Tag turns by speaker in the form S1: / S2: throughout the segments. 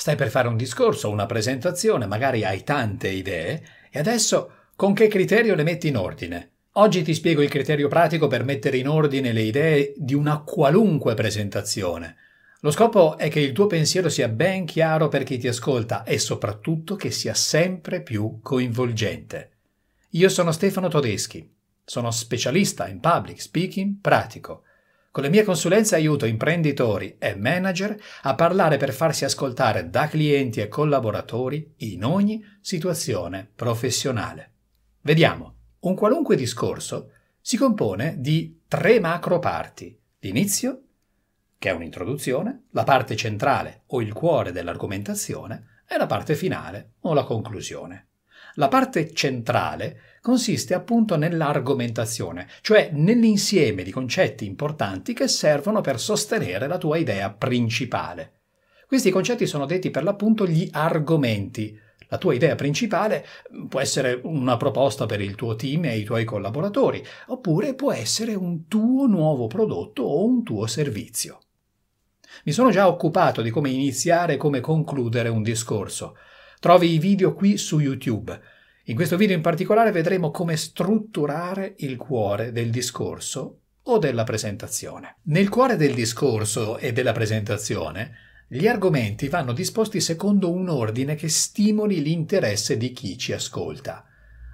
S1: Stai per fare un discorso, una presentazione, magari hai tante idee, e adesso con che criterio le metti in ordine? Oggi ti spiego il criterio pratico per mettere in ordine le idee di una qualunque presentazione. Lo scopo è che il tuo pensiero sia ben chiaro per chi ti ascolta e soprattutto che sia sempre più coinvolgente. Io sono Stefano Todeschi, sono specialista in public speaking pratico. Con le mie consulenze aiuto imprenditori e manager a parlare per farsi ascoltare da clienti e collaboratori in ogni situazione professionale. Vediamo. Un qualunque discorso si compone di tre macro parti. L'inizio, che è un'introduzione, la parte centrale o il cuore dell'argomentazione e la parte finale o la conclusione. La parte centrale consiste appunto nell'argomentazione, cioè nell'insieme di concetti importanti che servono per sostenere la tua idea principale. Questi concetti sono detti per l'appunto gli argomenti, la tua idea principale può essere una proposta per il tuo team e i tuoi collaboratori, oppure può essere un tuo nuovo prodotto o un tuo servizio. Mi sono già occupato di come iniziare e come concludere un discorso. Trovi i video qui su YouTube. In questo video in particolare vedremo come strutturare il cuore del discorso o della presentazione. Nel cuore del discorso e della presentazione gli argomenti vanno disposti secondo un ordine che stimoli l'interesse di chi ci ascolta.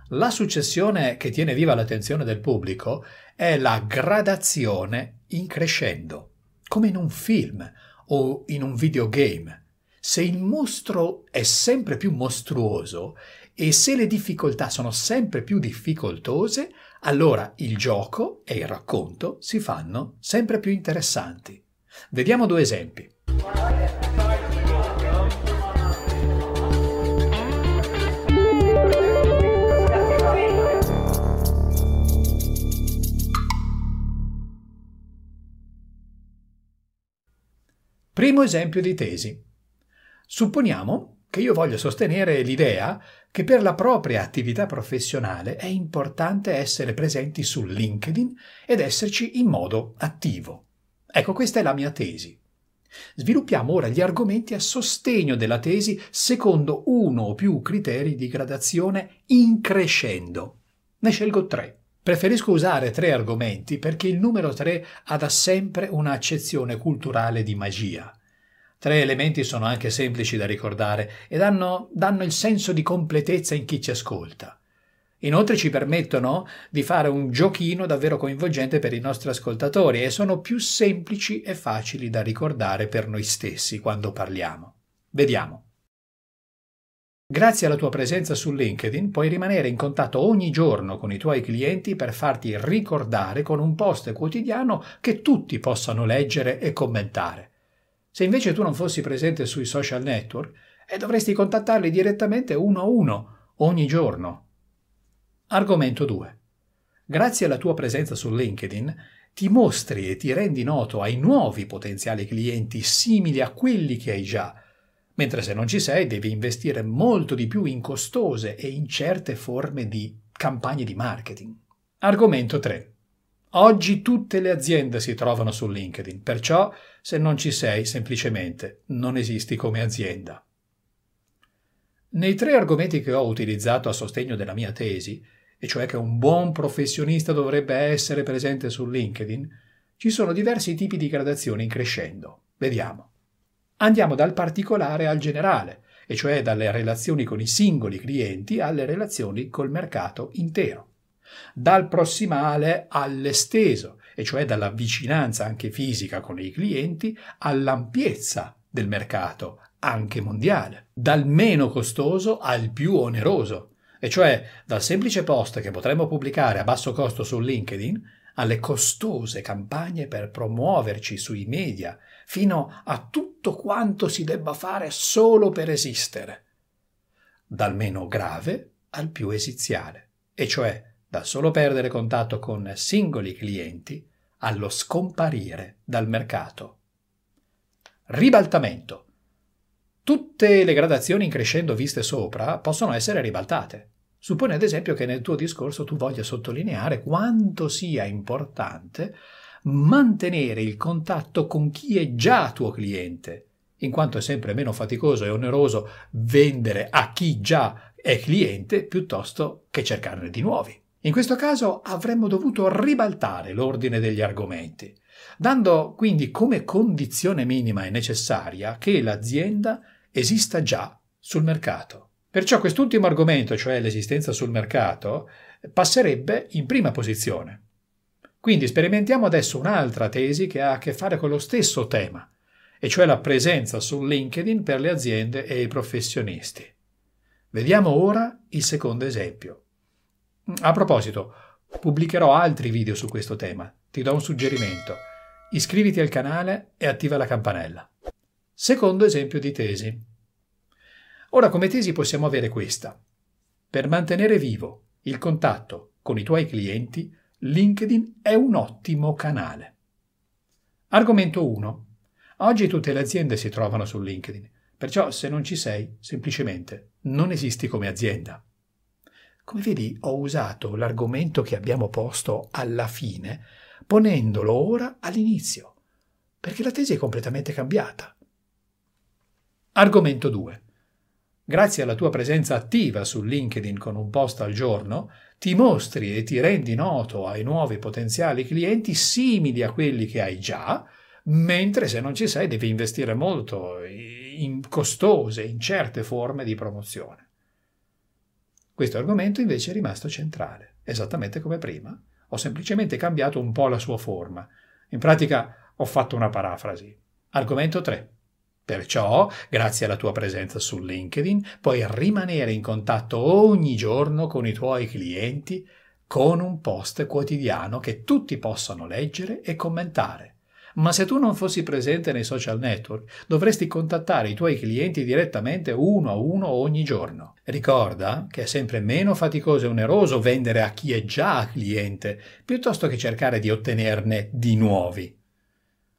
S1: La successione che tiene viva l'attenzione del pubblico è la gradazione in crescendo, come in un film o in un videogame. Se il mostro è sempre più mostruoso e se le difficoltà sono sempre più difficoltose, allora il gioco e il racconto si fanno sempre più interessanti. Vediamo due esempi. Primo esempio di tesi. Supponiamo che io voglia sostenere l'idea che per la propria attività professionale è importante essere presenti su LinkedIn ed esserci in modo attivo. Ecco, questa è la mia tesi. Sviluppiamo ora gli argomenti a sostegno della tesi secondo uno o più criteri di gradazione in crescendo. Ne scelgo tre. Preferisco usare tre argomenti perché il numero tre ha da sempre un'accezione culturale di magia. Tre elementi sono anche semplici da ricordare e danno, danno il senso di completezza in chi ci ascolta. Inoltre ci permettono di fare un giochino davvero coinvolgente per i nostri ascoltatori e sono più semplici e facili da ricordare per noi stessi quando parliamo. Vediamo. Grazie alla tua presenza su LinkedIn puoi rimanere in contatto ogni giorno con i tuoi clienti per farti ricordare con un post quotidiano che tutti possano leggere e commentare. Se invece tu non fossi presente sui social network, eh, dovresti contattarli direttamente uno a uno ogni giorno Argomento 2. Grazie alla tua presenza su LinkedIn ti mostri e ti rendi noto ai nuovi potenziali clienti simili a quelli che hai già, mentre se non ci sei devi investire molto di più in costose e incerte forme di campagne di marketing. Argomento 3. Oggi tutte le aziende si trovano su LinkedIn, perciò se non ci sei semplicemente non esisti come azienda. Nei tre argomenti che ho utilizzato a sostegno della mia tesi, e cioè che un buon professionista dovrebbe essere presente su LinkedIn, ci sono diversi tipi di gradazioni in crescendo. Vediamo. Andiamo dal particolare al generale, e cioè dalle relazioni con i singoli clienti alle relazioni col mercato intero. Dal prossimale all'esteso, e cioè dalla vicinanza anche fisica con i clienti all'ampiezza del mercato, anche mondiale. Dal meno costoso al più oneroso, e cioè dal semplice post che potremmo pubblicare a basso costo su LinkedIn alle costose campagne per promuoverci sui media, fino a tutto quanto si debba fare solo per esistere. Dal meno grave al più esiziale, e cioè dal solo perdere contatto con singoli clienti allo scomparire dal mercato. Ribaltamento. Tutte le gradazioni in crescendo viste sopra possono essere ribaltate. Suppone ad esempio che nel tuo discorso tu voglia sottolineare quanto sia importante mantenere il contatto con chi è già tuo cliente in quanto è sempre meno faticoso e oneroso vendere a chi già è cliente piuttosto che cercarne di nuovi. In questo caso avremmo dovuto ribaltare l'ordine degli argomenti, dando quindi come condizione minima e necessaria che l'azienda esista già sul mercato. Perciò quest'ultimo argomento, cioè l'esistenza sul mercato, passerebbe in prima posizione. Quindi sperimentiamo adesso un'altra tesi che ha a che fare con lo stesso tema, e cioè la presenza su LinkedIn per le aziende e i professionisti. Vediamo ora il secondo esempio. A proposito, pubblicherò altri video su questo tema. Ti do un suggerimento. Iscriviti al canale e attiva la campanella. Secondo esempio di tesi. Ora come tesi possiamo avere questa. Per mantenere vivo il contatto con i tuoi clienti, LinkedIn è un ottimo canale. Argomento 1. Oggi tutte le aziende si trovano su LinkedIn, perciò se non ci sei, semplicemente non esisti come azienda. Come vedi, ho usato l'argomento che abbiamo posto alla fine, ponendolo ora all'inizio, perché la tesi è completamente cambiata. Argomento 2. Grazie alla tua presenza attiva su LinkedIn con un post al giorno, ti mostri e ti rendi noto ai nuovi potenziali clienti simili a quelli che hai già, mentre se non ci sei devi investire molto in costose, incerte forme di promozione. Questo argomento invece è rimasto centrale, esattamente come prima. Ho semplicemente cambiato un po' la sua forma. In pratica ho fatto una parafrasi. Argomento 3. Perciò, grazie alla tua presenza su LinkedIn, puoi rimanere in contatto ogni giorno con i tuoi clienti con un post quotidiano che tutti possano leggere e commentare. Ma se tu non fossi presente nei social network, dovresti contattare i tuoi clienti direttamente uno a uno ogni giorno. Ricorda che è sempre meno faticoso e oneroso vendere a chi è già cliente, piuttosto che cercare di ottenerne di nuovi.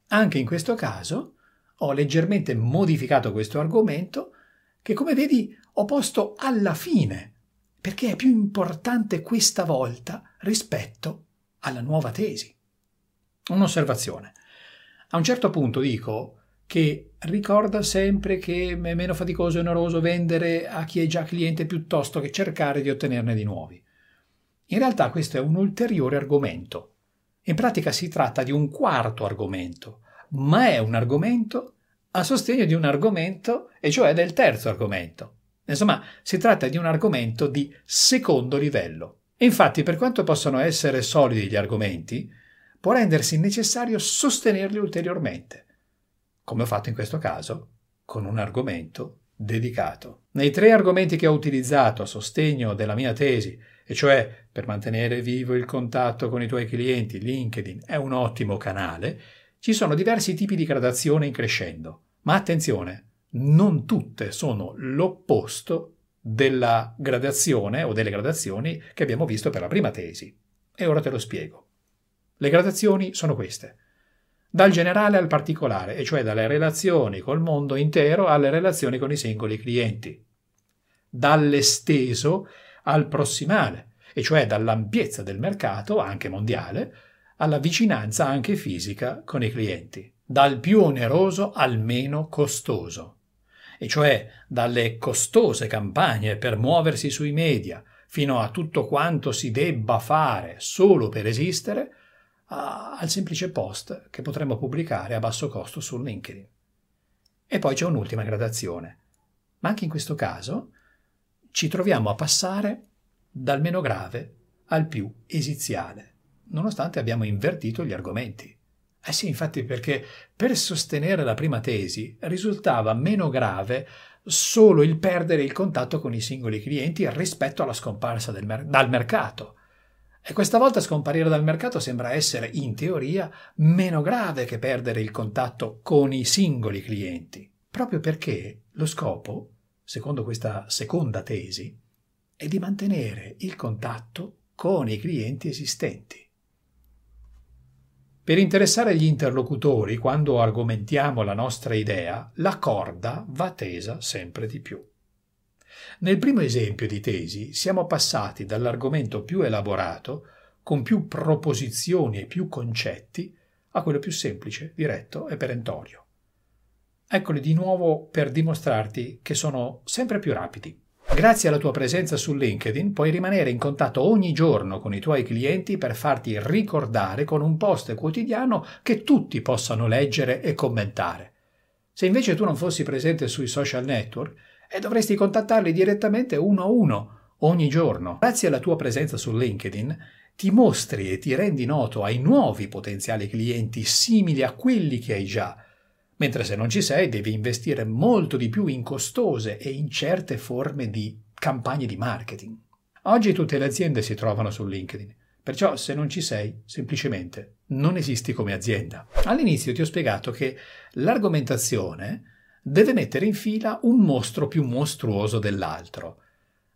S1: Anche in questo caso ho leggermente modificato questo argomento che come vedi ho posto alla fine, perché è più importante questa volta rispetto alla nuova tesi. Un'osservazione. A un certo punto dico che ricorda sempre che è meno faticoso e oneroso vendere a chi è già cliente piuttosto che cercare di ottenerne di nuovi. In realtà questo è un ulteriore argomento. In pratica si tratta di un quarto argomento, ma è un argomento a sostegno di un argomento, e cioè del terzo argomento. Insomma, si tratta di un argomento di secondo livello. Infatti, per quanto possano essere solidi gli argomenti, può rendersi necessario sostenerli ulteriormente, come ho fatto in questo caso, con un argomento dedicato. Nei tre argomenti che ho utilizzato a sostegno della mia tesi, e cioè per mantenere vivo il contatto con i tuoi clienti, LinkedIn è un ottimo canale, ci sono diversi tipi di gradazione in crescendo. Ma attenzione, non tutte sono l'opposto della gradazione o delle gradazioni che abbiamo visto per la prima tesi. E ora te lo spiego. Le gradazioni sono queste. Dal generale al particolare, e cioè dalle relazioni col mondo intero alle relazioni con i singoli clienti. Dall'esteso al prossimale, e cioè dall'ampiezza del mercato, anche mondiale, alla vicinanza anche fisica con i clienti. Dal più oneroso al meno costoso, e cioè dalle costose campagne per muoversi sui media, fino a tutto quanto si debba fare solo per esistere, al semplice post che potremmo pubblicare a basso costo su LinkedIn. E poi c'è un'ultima gradazione. Ma anche in questo caso ci troviamo a passare dal meno grave al più esiziale, nonostante abbiamo invertito gli argomenti. Eh sì, infatti, perché per sostenere la prima tesi risultava meno grave solo il perdere il contatto con i singoli clienti rispetto alla scomparsa mer- dal mercato. E questa volta scomparire dal mercato sembra essere, in teoria, meno grave che perdere il contatto con i singoli clienti, proprio perché lo scopo, secondo questa seconda tesi, è di mantenere il contatto con i clienti esistenti. Per interessare gli interlocutori, quando argomentiamo la nostra idea, la corda va tesa sempre di più. Nel primo esempio di tesi siamo passati dall'argomento più elaborato, con più proposizioni e più concetti, a quello più semplice, diretto e perentorio. Eccoli di nuovo per dimostrarti che sono sempre più rapidi. Grazie alla tua presenza su LinkedIn puoi rimanere in contatto ogni giorno con i tuoi clienti per farti ricordare con un post quotidiano che tutti possano leggere e commentare. Se invece tu non fossi presente sui social network, e dovresti contattarli direttamente uno a uno ogni giorno. Grazie alla tua presenza su LinkedIn ti mostri e ti rendi noto ai nuovi potenziali clienti simili a quelli che hai già mentre se non ci sei devi investire molto di più in costose e incerte forme di campagne di marketing. Oggi tutte le aziende si trovano su LinkedIn, perciò se non ci sei, semplicemente non esisti come azienda. All'inizio ti ho spiegato che l'argomentazione deve mettere in fila un mostro più mostruoso dell'altro.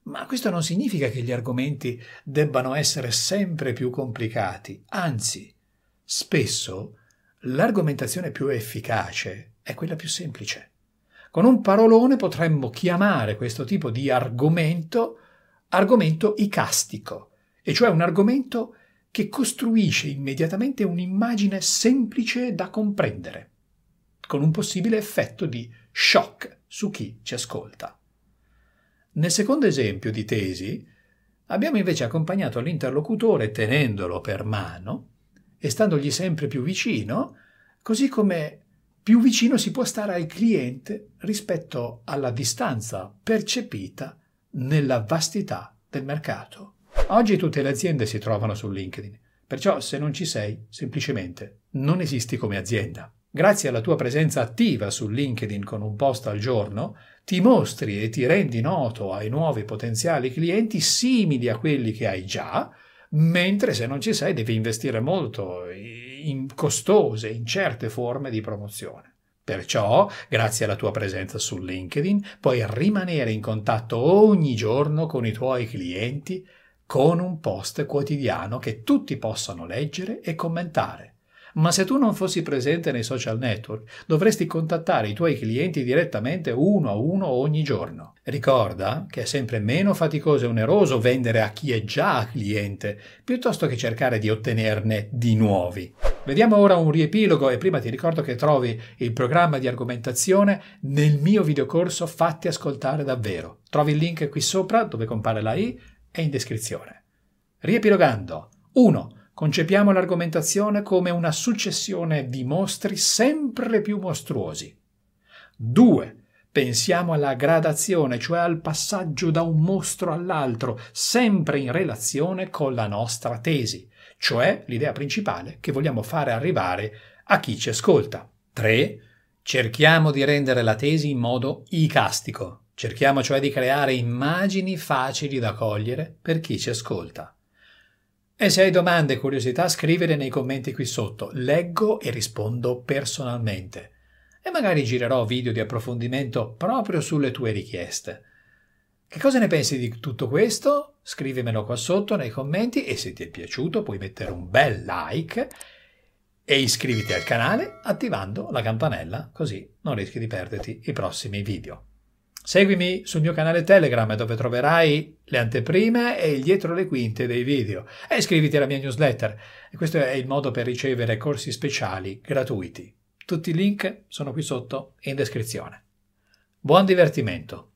S1: Ma questo non significa che gli argomenti debbano essere sempre più complicati, anzi, spesso L'argomentazione più efficace è quella più semplice. Con un parolone potremmo chiamare questo tipo di argomento argomento icastico, e cioè un argomento che costruisce immediatamente un'immagine semplice da comprendere, con un possibile effetto di shock su chi ci ascolta. Nel secondo esempio di tesi, abbiamo invece accompagnato l'interlocutore tenendolo per mano e standogli sempre più vicino, così come più vicino si può stare al cliente rispetto alla distanza percepita nella vastità del mercato. Oggi tutte le aziende si trovano su LinkedIn, perciò se non ci sei, semplicemente non esisti come azienda. Grazie alla tua presenza attiva su LinkedIn con un post al giorno, ti mostri e ti rendi noto ai nuovi potenziali clienti simili a quelli che hai già, mentre se non ci sei devi investire molto in costose, incerte forme di promozione. Perciò, grazie alla tua presenza su LinkedIn, puoi rimanere in contatto ogni giorno con i tuoi clienti con un post quotidiano che tutti possano leggere e commentare. Ma se tu non fossi presente nei social network, dovresti contattare i tuoi clienti direttamente uno a uno ogni giorno. Ricorda che è sempre meno faticoso e oneroso vendere a chi è già cliente, piuttosto che cercare di ottenerne di nuovi. Vediamo ora un riepilogo e prima ti ricordo che trovi il programma di argomentazione nel mio videocorso Fatti ascoltare davvero. Trovi il link qui sopra dove compare la i e in descrizione. Riepilogando. 1 concepiamo l'argomentazione come una successione di mostri sempre più mostruosi. 2. Pensiamo alla gradazione, cioè al passaggio da un mostro all'altro, sempre in relazione con la nostra tesi, cioè l'idea principale che vogliamo fare arrivare a chi ci ascolta. 3. Cerchiamo di rendere la tesi in modo icastico, cerchiamo cioè di creare immagini facili da cogliere per chi ci ascolta. E se hai domande e curiosità, scrivere nei commenti qui sotto. Leggo e rispondo personalmente. E magari girerò video di approfondimento proprio sulle tue richieste. Che cosa ne pensi di tutto questo? Scrivimelo qua sotto nei commenti e se ti è piaciuto puoi mettere un bel like e iscriviti al canale attivando la campanella così non rischi di perderti i prossimi video. Seguimi sul mio canale Telegram dove troverai le anteprime e il dietro le quinte dei video e iscriviti alla mia newsletter. E questo è il modo per ricevere corsi speciali gratuiti. Tutti i link sono qui sotto in descrizione. Buon divertimento!